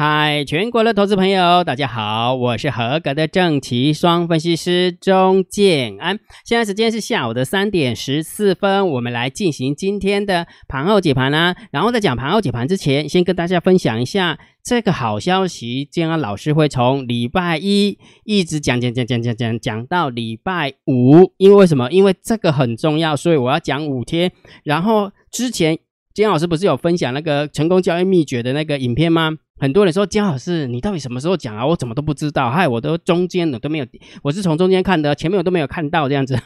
嗨，全国的投资朋友，大家好，我是合格的正奇双分析师钟建安。现在时间是下午的三点十四分，我们来进行今天的盘后解盘啦。然后在讲盘后解盘之前，先跟大家分享一下这个好消息。建安老师会从礼拜一一直讲讲讲讲讲讲讲到礼拜五，因为为什么？因为这个很重要，所以我要讲五天。然后之前金老师不是有分享那个成功交易秘诀的那个影片吗？很多人说姜老师，你到底什么时候讲啊？我怎么都不知道，害我都中间的都没有，我是从中间看的，前面我都没有看到这样子，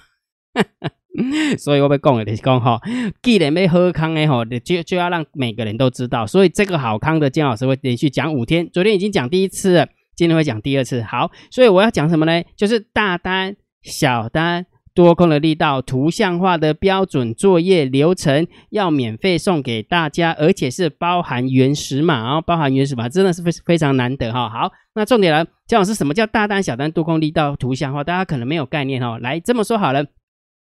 所以我被讲了，就是讲哈，既然没喝康的哈，就就要让每个人都知道，所以这个好康的姜老师会连续讲五天，昨天已经讲第一次了，今天会讲第二次。好，所以我要讲什么呢？就是大单、小单。多空的力道，图像化的标准作业流程要免费送给大家，而且是包含原始码哦，包含原始码，真的是非非常难得哈。好，那重点来，姜老师什么叫大单、小单、多空力道图像化？大家可能没有概念哈。来这么说好了，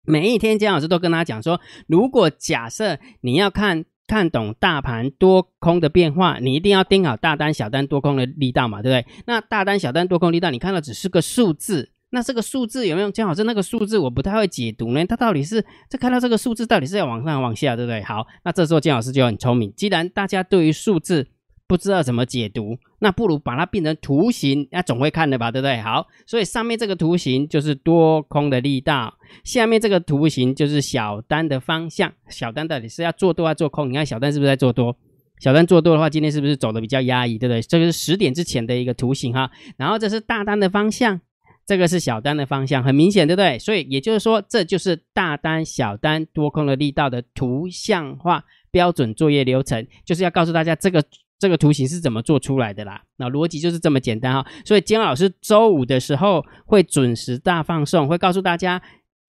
每一天姜老师都跟大家讲说，如果假设你要看看懂大盘多空的变化，你一定要盯好大单、小单、多空的力道嘛，对不对？那大单、小单、多空力道，你看到只是个数字。那这个数字有没有姜老师？那个数字我不太会解读呢。它到底是这看到这个数字到底是要往上往下，对不对？好，那这时候姜老师就很聪明。既然大家对于数字不知道怎么解读，那不如把它变成图形，那总会看的吧，对不对？好，所以上面这个图形就是多空的力道，下面这个图形就是小单的方向。小单到底是要做多还是做空？你看小单是不是在做多？小单做多的话，今天是不是走的比较压抑，对不对？这个是十点之前的一个图形哈。然后这是大单的方向。这个是小单的方向，很明显，对不对？所以也就是说，这就是大单、小单、多空的力道的图像化标准作业流程，就是要告诉大家这个这个图形是怎么做出来的啦。那逻辑就是这么简单哈。所以金老师周五的时候会准时大放送，会告诉大家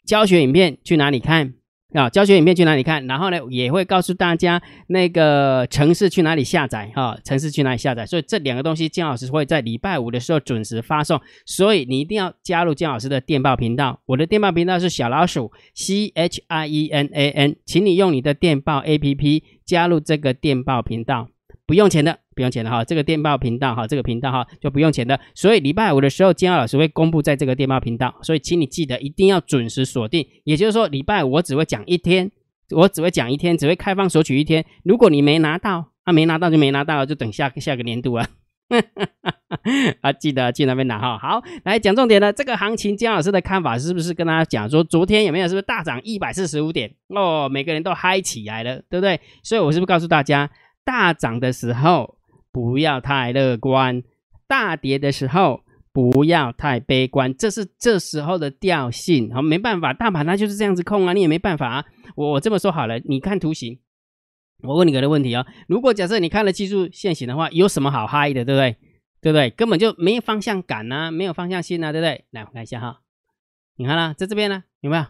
教学影片去哪里看。啊，教学影片去哪里看？然后呢，也会告诉大家那个城市去哪里下载哈，城市去哪里下载。所以这两个东西，姜老师会在礼拜五的时候准时发送，所以你一定要加入姜老师的电报频道。我的电报频道是小老鼠 C H I E N A N，请你用你的电报 A P P 加入这个电报频道。不用钱的，不用钱的哈，这个电报频道哈，这个频道哈就不用钱的。所以礼拜五的时候，金老师会公布在这个电报频道，所以请你记得一定要准时锁定。也就是说，礼拜五我只会讲一天，我只会讲一天，只会开放索取一天。如果你没拿到，啊没拿到就没拿到，就等下下个年度啊。啊，记得去那边拿哈。好，来讲重点了。这个行情，姜老师的看法是不是跟大家讲说，昨天有没有是不是大涨一百四十五点？哦，每个人都嗨起来了，对不对？所以我是不是告诉大家？大涨的时候不要太乐观，大跌的时候不要太悲观，这是这时候的调性。好，没办法，大盘它就是这样子控啊，你也没办法啊。我我这么说好了，你看图形，我问你个问题啊，如果假设你看了技术线型的话，有什么好嗨的，对不对？对不对？根本就没方向感呐，没有方向性呐，对不对？来，我看一下哈，你看啦，在这边呢，有没有？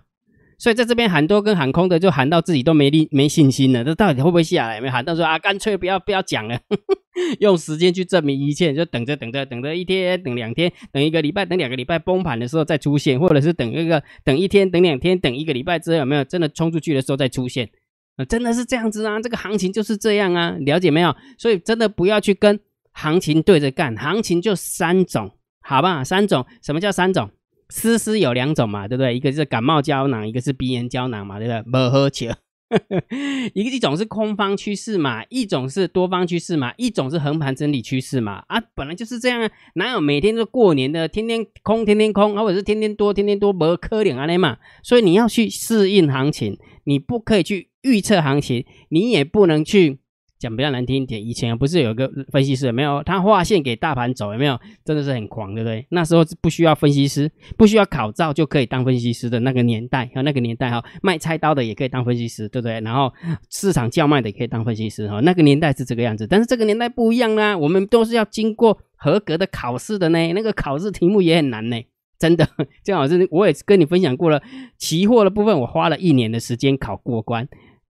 所以在这边喊多跟喊空的，就喊到自己都没力没信心了。这到底会不会下来？没喊到说啊，干脆不要不要讲了，用时间去证明一切，就等着等着等着一天等两天等一个礼拜等两个礼拜崩盘的时候再出现，或者是等一个等一天等两天等一个礼拜之后有没有真的冲出去的时候再出现？啊，真的是这样子啊！这个行情就是这样啊，了解没有？所以真的不要去跟行情对着干，行情就三种，好吧？三种，什么叫三种？丝丝有两种嘛，对不对？一个是感冒胶囊，一个是鼻炎胶囊嘛，对不对？不喝酒，一 个一种是空方趋势嘛，一种是多方趋势嘛，一种是横盘整理趋势嘛。啊，本来就是这样啊，哪有每天都过年的，天天空，天天空，或者是天天多，天天多，不可能啊，那嘛。所以你要去适应行情，你不可以去预测行情，你也不能去。讲比较难听一点，以前不是有个分析师没有？他画线给大盘走，有没有？真的是很狂，对不对？那时候不需要分析师，不需要考照就可以当分析师的那个年代，和那个年代哈，卖菜刀的也可以当分析师，对不对？然后市场叫卖的也可以当分析师哈，那个年代是这个样子。但是这个年代不一样啦，我们都是要经过合格的考试的呢，那个考试题目也很难呢，真的。姜老师，我也跟你分享过了，期货的部分我花了一年的时间考过关。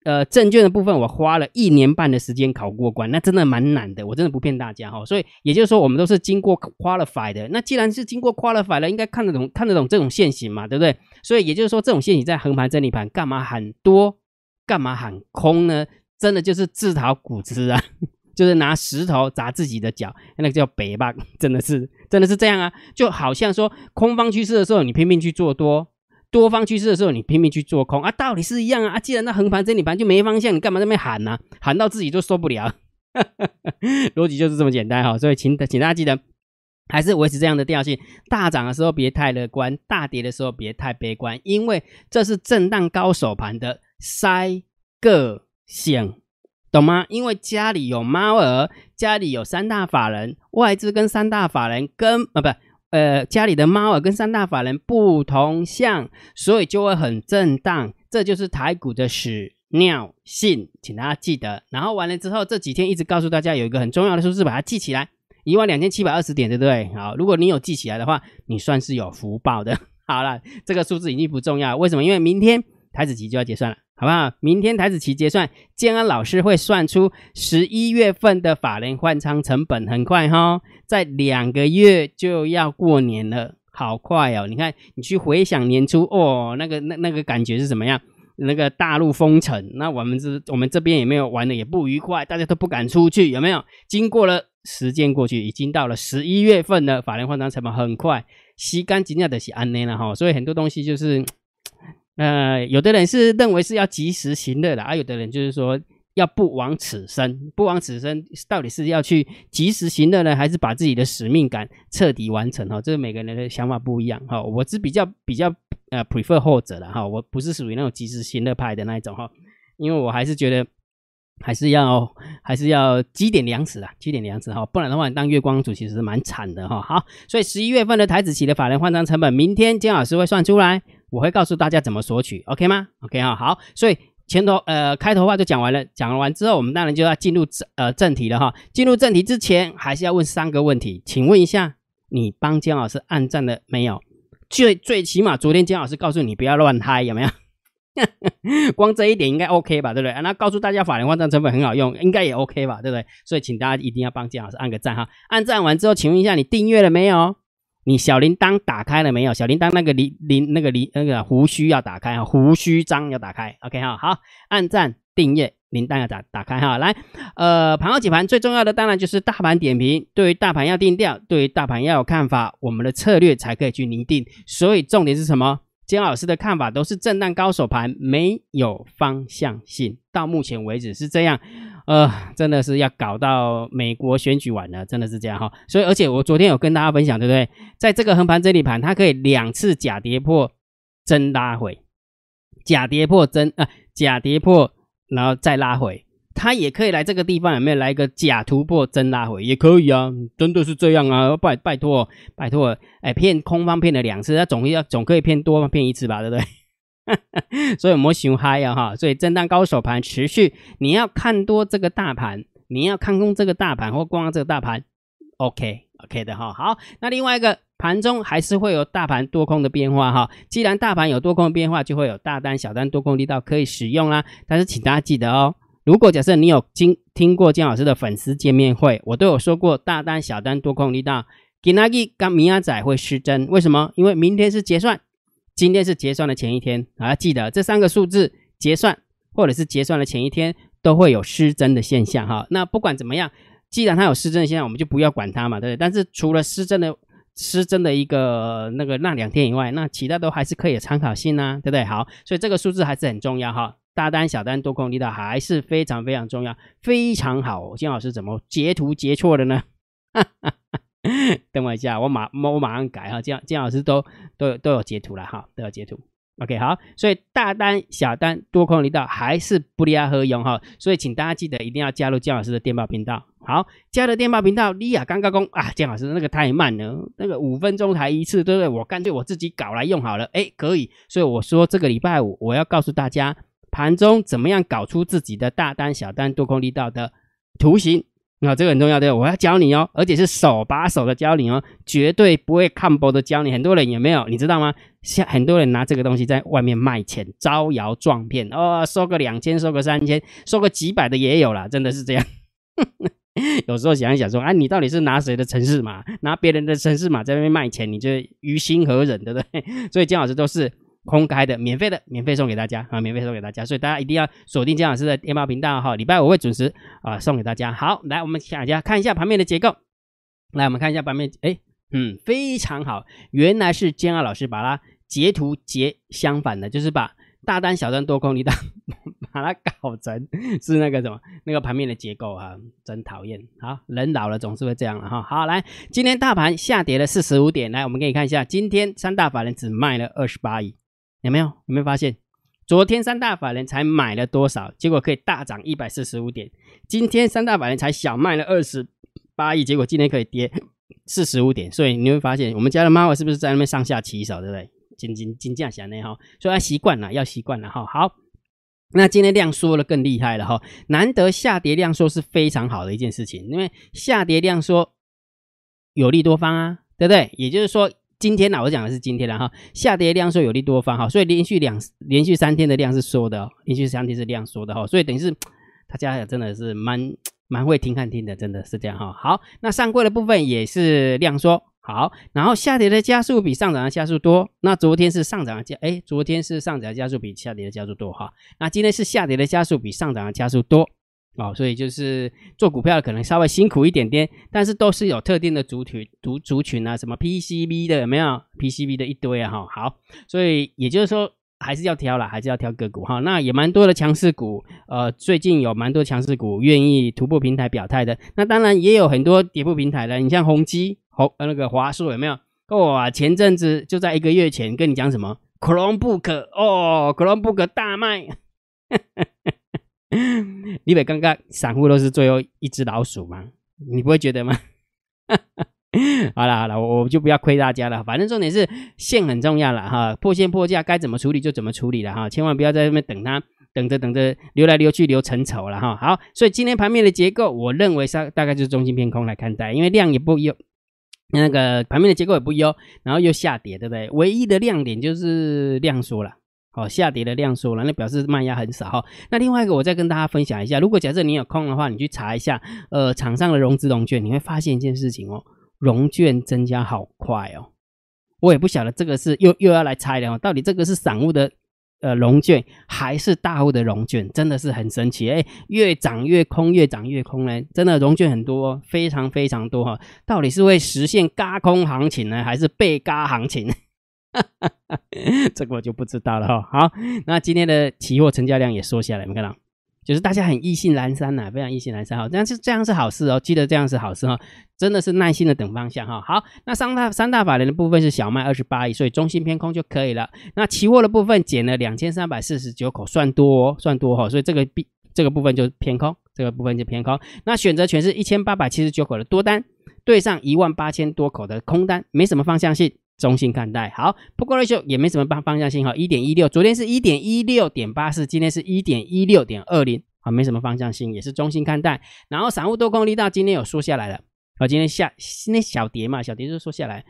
呃，证券的部分我花了一年半的时间考过关，那真的蛮难的，我真的不骗大家哈。所以也就是说，我们都是经过 qualify 的。那既然是经过 qualify 了，应该看得懂看得懂这种线型嘛，对不对？所以也就是说，这种线型在横盘整理盘干嘛喊多，干嘛喊空呢？真的就是自讨苦吃啊。就是拿石头砸自己的脚，那个叫北吧，真的是真的是这样啊，就好像说空方趋势的时候，你拼命去做多。多方趋势的时候，你拼命去做空啊，道理是一样啊。啊，既然那横盘、整理盘就没方向，你干嘛在那边喊呢？喊到自己都受不了，逻辑就是这么简单哈。所以，请请大家记得，还是维持这样的调性。大涨的时候别太乐观，大跌的时候别太悲观，因为这是震荡高手盘的筛个性，懂吗？因为家里有猫儿，家里有三大法人，外资跟三大法人跟啊不。呃，家里的猫儿跟三大法人不同向，所以就会很震荡，这就是台股的屎尿性，请大家记得。然后完了之后，这几天一直告诉大家有一个很重要的数字，把它记起来，一万两千七百二十点，对不对？好，如果你有记起来的话，你算是有福报的。好了，这个数字已经不重要，为什么？因为明天台子期就要结算了。好不好？明天台子期结算，建安老师会算出十一月份的法人换仓成本，很快哈，在两个月就要过年了，好快哦！你看，你去回想年初哦，那个那那个感觉是怎么样？那个大陆封城，那我们这我们这边也没有玩的也不愉快，大家都不敢出去，有没有？经过了时间过去，已经到了十一月份的法人换仓成本很快，吸干净的是安内了哈，所以很多东西就是。呃，有的人是认为是要及时行乐的，而有的人就是说要不枉此生，不枉此生，到底是要去及时行乐呢，还是把自己的使命感彻底完成？哈，这个每个人的想法不一样。哈，我是比较比较呃 prefer 后者的哈，我不是属于那种及时行乐派的那一种哈，因为我还是觉得还是要还是要积点粮食啊，积点粮食哈，不然的话当月光族其实是蛮惨的哈。好，所以十一月份的台子期的法人换仓成本，明天姜老师会算出来。我会告诉大家怎么索取，OK 吗？OK 哈，好，所以前头呃开头话就讲完了，讲完之后，我们当然就要进入正呃正题了哈。进入正题之前，还是要问三个问题，请问一下，你帮姜老师按赞了没有？最最起码昨天姜老师告诉你不要乱嗨，有没有？光这一点应该 OK 吧，对不对？那告诉大家法人换账成本很好用，应该也 OK 吧，对不对？所以请大家一定要帮姜老师按个赞哈。按赞完之后，请问一下你订阅了没有？你小铃铛打开了没有？小铃铛那个铃铃那个铃那个胡须要打开啊，胡须章要打开。OK 哈，好，按赞订阅，铃铛要打打开哈。来，呃，盘后解盘最重要的当然就是大盘点评，对于大盘要定调，对于大盘要有看法，我们的策略才可以去拟定。所以重点是什么？姜老师的看法都是震荡高手盘，没有方向性。到目前为止是这样。呃，真的是要搞到美国选举完了，真的是这样哈。所以，而且我昨天有跟大家分享，对不对？在这个横盘整理盘，它可以两次假跌破真拉回，假跌破真啊，假跌破然后再拉回，它也可以来这个地方，有没有来一个假突破真拉回？也可以啊，真的是这样啊。拜拜托，拜托，哎，骗空方骗了两次，那总要总可以骗多方骗一次吧，对不对？所以模型嗨呀哈，所以震荡高手盘持续，你要看多这个大盘，你要看空这个大盘或光这个大盘，OK OK 的哈。好，那另外一个盘中还是会有大盘多空的变化哈。既然大盘有多空的变化，就会有大单小单多空力道可以使用啦。但是请大家记得哦，如果假设你有经听过姜老师的粉丝见面会，我都有说过大单小单多空力道，给那个跟明亚仔会失真，为什么？因为明天是结算。今天是结算的前一天啊，记得这三个数字结算或者是结算的前一天都会有失真的现象哈。那不管怎么样，既然它有失真的现象，我们就不要管它嘛，对不对？但是除了失真的失真的一个那个那两天以外，那其他都还是可以参考性啊，对不对？好，所以这个数字还是很重要哈。大单小单多空力道还是非常非常重要，非常好。金老师怎么截图截错的呢？哈哈哈 等我一下，我马我马上改哈，这样姜老师都都有都有截图了哈，都有截图。OK，好，所以大单、小单、多空力道还是不离合用哈，所以请大家记得一定要加入姜老师的电报频道。好，加了电报频道，利亚刚刚工啊，姜老师那个太慢了，那个五分钟才一次，对不对？我干脆我自己搞来用好了，哎，可以。所以我说这个礼拜五我要告诉大家，盘中怎么样搞出自己的大单、小单、多空力道的图形。那这个很重要的，我要教你哦，而且是手把手的教你哦，绝对不会看薄的教你。很多人有没有？你知道吗？像很多人拿这个东西在外面卖钱，招摇撞骗哦，收个两千，收个三千，收个几百的也有啦，真的是这样。有时候想一想说，啊，你到底是拿谁的城市码？拿别人的城市码在外面卖钱，你就于心何忍，对不对？所以姜老师都是空开的，免费的，免费送给大家啊，免费送给大家，所以大家一定要锁定姜老师的电报频道哈，礼拜五会准时啊送给大家。好，来我们大家看一下盘面的结构，来我们看一下盘面，哎，嗯，非常好，原来是姜老师把它截图截相反的，就是把大单、小单、多空、离单把它搞成是那个什么那个盘面的结构啊，真讨厌。好，人老了总是会这样了哈。好，来，今天大盘下跌了四十五点，来，我们给你看一下，今天三大法人只卖了二十八亿。有没有？有没有发现，昨天三大法人才买了多少，结果可以大涨一百四十五点？今天三大法人才小卖了二十八亿，结果今天可以跌四十五点。所以你会发现，我们家的猫是不是在那边上下起手，对不对？金金金价下内哈，所以要习惯了，要习惯了哈。好，那今天量缩了更厉害了哈，难得下跌量缩是非常好的一件事情，因为下跌量缩有利多方啊，对不对？也就是说。今天呢，我讲的是今天了哈，下跌量缩有利多方哈，所以连续两连续三天的量是缩的，连续三天是量缩的哈，所以等于是大家真的是蛮蛮会听看听的，真的是这样哈。好，那上柜的部分也是量缩，好，然后下跌的加速比上涨的加速多，那昨天是上涨的加，哎，昨天是上涨的加速比下跌的加速多哈，那今天是下跌的加速比上涨的加速多。哦，所以就是做股票可能稍微辛苦一点点，但是都是有特定的族群、族族群啊，什么 PCB 的有没有？PCB 的一堆啊，哈，好，所以也就是说还是要挑啦，还是要挑个股哈。那也蛮多的强势股，呃，最近有蛮多强势股愿意突破平台表态的。那当然也有很多跌破平台的，你像宏基、宏呃那个华硕有没有？哇，前阵子就在一个月前跟你讲什么？Chromebook 哦，Chromebook 大卖。你别刚刚散户都是最后一只老鼠吗？你不会觉得吗？好了好了，我就不要亏大家了。反正重点是线很重要了哈，破线破价该怎么处理就怎么处理了哈，千万不要在那边等它，等着等着流来流去流成丑了哈。好，所以今天盘面的结构，我认为是大概就是中心偏空来看待，因为量也不优，那个盘面的结构也不优，然后又下跌，对不对？唯一的亮点就是量缩了。好，下跌的量缩了，那表示卖压很少哈。那另外一个，我再跟大家分享一下，如果假设你有空的话，你去查一下，呃，场上的融资融券，你会发现一件事情哦，融券增加好快哦。我也不晓得这个是又又要来猜了哦，到底这个是散户的呃融券还是大户的融券，真的是很神奇哎，越涨越空，越涨越空呢，真的融券很多，非常非常多哈。到底是会实现嘎空行情呢，还是被嘎行情？哈哈哈，这个我就不知道了哈。好，那今天的期货成交量也缩下来，没看到？就是大家很意兴阑珊呐，非常意兴阑珊哈。这样是这样是好事哦，记得这样是好事哈。真的是耐心的等方向哈。好，那三大三大法人的部分是小麦二十八亿，所以中心偏空就可以了。那期货的部分减了两千三百四十九口，算多算多哈，所以这个比这个部分就偏空，这个部分就偏空。那选择权是一千八百七十九口的多单，对上一万八千多口的空单，没什么方向性。中性看待，好，不过 ratio 也没什么方方向性哈，一点一六，昨天是一点一六点八四，今天是一点一六点二零，啊，没什么方向性，也是中性看待。然后散户多空力道今天有缩下来了，啊，今天下那小跌嘛，小跌就缩下来。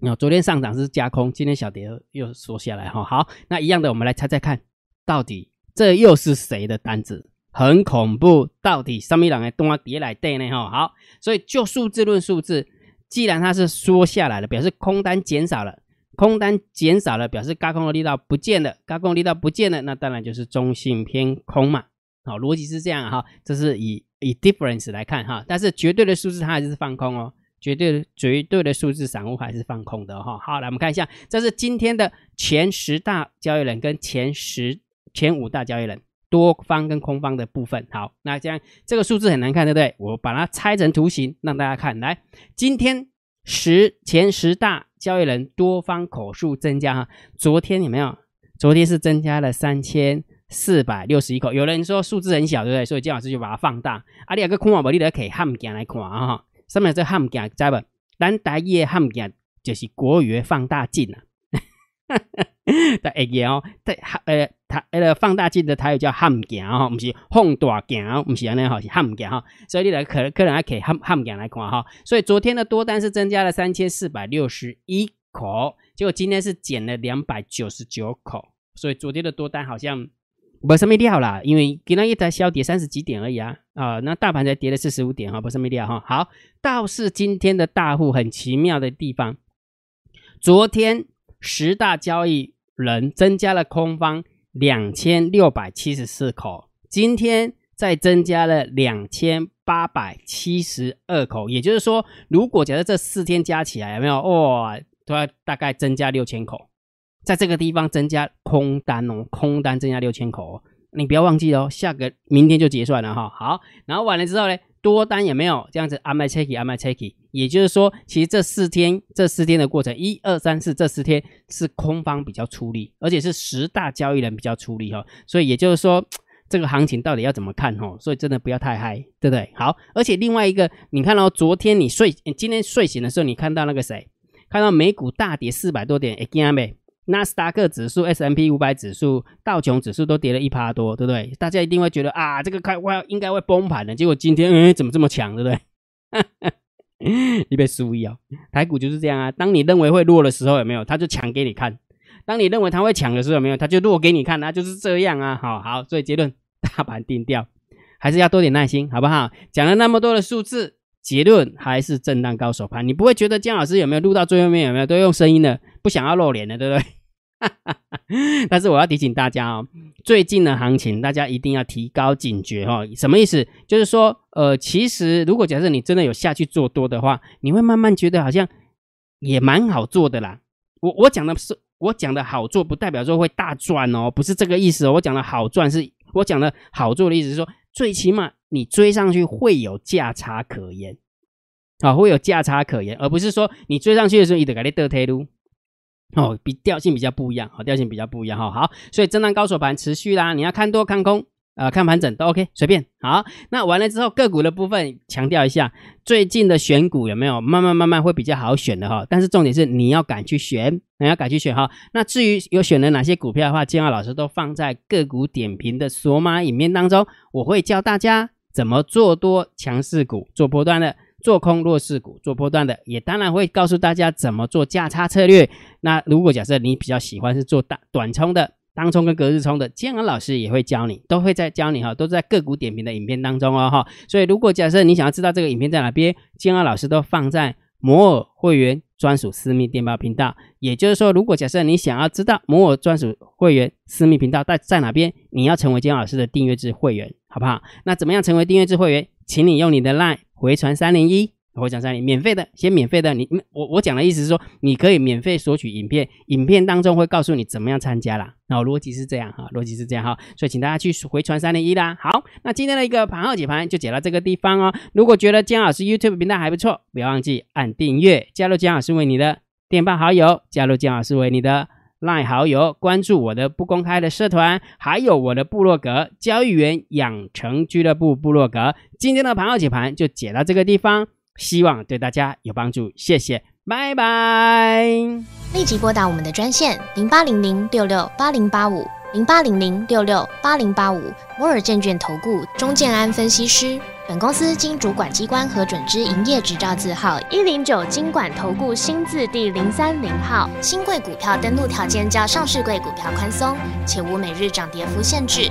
那昨天上涨是加空，今天小跌又缩下来哈。好，那一样的，我们来猜猜看，到底这又是谁的单子？很恐怖，到底上面两个东啊跌来对呢哈？好，所以就数字论数字。既然它是缩下来了，表示空单减少了，空单减少了，表示高空的力道不见了，高空力道不见了，那当然就是中性偏空嘛。好，逻辑是这样哈，这是以以 difference 来看哈，但是绝对的数字它还是放空哦，绝对绝对的数字散户还是放空的哈。好，来我们看一下，这是今天的前十大交易人跟前十前五大交易人。多方跟空方的部分，好，那这样这个数字很难看，对不对？我把它拆成图形让大家看。来，今天十前十大交易人多方口数增加哈，昨天有没有？昨天是增加了三千四百六十一口。有人说数字很小，对不对？所以姜老师就把它放大。啊，你有个空啊，你得可以汉镜来看啊哈。上面这汉镜知不？咱台语的汉镜就是国语的放大镜啊。在下页哦，在呃，它那个放大镜的台语叫汉镜哈，不是放大镜，不是安尼哈，是汉镜哈。所以你来可可能还可以汉汉镜来看哈。所以昨天的多单是增加了三千四百六十一口，结果今天是减了两百九十九口。所以昨天的多单好像不是没料啦，因为今天一台小跌三十几点而已啊啊，那大盘才跌了四十五点哈，不是没料哈。好，倒是今天的大户很奇妙的地方，昨天十大交易。人增加了空方两千六百七十四口，今天再增加了两千八百七十二口，也就是说，如果假设这四天加起来有没有哇，都要大概增加六千口，在这个地方增加空单哦，空单增加六千口哦，你不要忘记哦，下个明天就结算了哈。好，然后完了之后呢？多单也没有这样子？安排 checky，安排 checky，也就是说，其实这四天这四天的过程，一二三四这四天是空方比较出力，而且是十大交易人比较出力哈。所以也就是说，这个行情到底要怎么看哈？所以真的不要太嗨，对不对？好，而且另外一个，你看到昨天你睡，今天睡醒的时候，你看到那个谁？看到美股大跌四百多点，哎，惊没？纳斯达克指数、S M P 五百指数、道琼指数都跌了一趴多，对不对？大家一定会觉得啊，这个快快应该会崩盘的。结果今天，哎，怎么这么强，对不对？你别输意哦，台股就是这样啊。当你认为会弱的时候，有没有？他就强给你看；当你认为它会强的时候，有没有？他就弱给你看。那就是这样啊。好好，所以结论，大盘定调，还是要多点耐心，好不好？讲了那么多的数字，结论还是震荡高手盘。你不会觉得姜老师有没有录到最后面？有没有都用声音的？不想要露脸的，对不对？但是我要提醒大家哦，最近的行情大家一定要提高警觉哦。什么意思？就是说，呃，其实如果假设你真的有下去做多的话，你会慢慢觉得好像也蛮好做的啦。我我讲的是我讲的好做，不代表说会大赚哦，不是这个意思哦。我讲的好赚，是我讲的好做的意思是说，最起码你追上去会有价差可言，啊，会有价差可言，而不是说你追上去的时候，你得给你得退路。哦，比调性比较不一样，好，调性比较不一样哈。好，所以震荡高手盘持续啦，你要看多看空，呃，看盘整都 OK，随便。好，那完了之后个股的部分强调一下，最近的选股有没有慢慢慢慢会比较好选的哈？但是重点是你要敢去选，你要敢去选哈。那至于有选了哪些股票的话，金浩老师都放在个股点评的索马影片当中，我会教大家怎么做多强势股，做波段的。做空弱势股、做波段的，也当然会告诉大家怎么做价差策略。那如果假设你比较喜欢是做大短冲的、当冲跟隔日冲的，建安老师也会教你，都会在教你哈，都在个股点评的影片当中哦哈。所以如果假设你想要知道这个影片在哪边，建安老师都放在摩尔会员专属私密电报频道。也就是说，如果假设你想要知道摩尔专属会员私密频道在在哪边，你要成为建安老师的订阅制会员，好不好？那怎么样成为订阅制会员？请你用你的 LINE。回传三零一，我讲三零，免费的，先免费的。你我我讲的意思是说，你可以免费索取影片，影片当中会告诉你怎么样参加啦。那逻辑是这样哈，逻辑是这样哈，所以请大家去回传三零一啦。好，那今天的一个盘号解盘就解到这个地方哦。如果觉得姜老师 YouTube 频道还不错，不要忘记按订阅，加入姜老师为你的电报好友，加入姜老师为你的。赖好友，关注我的不公开的社团，还有我的部落格交易员养成俱乐部部落格。今天的盘号解盘就解到这个地方，希望对大家有帮助，谢谢，拜拜。立即拨打我们的专线零八零零六六八零八五零八零零六六八零八五摩尔证券投顾钟建安分析师。本公司经主管机关核准之营业执照字号一零九金管投顾新字第零三零号。新贵股票登录条件较上市贵股票宽松，且无每日涨跌幅限制。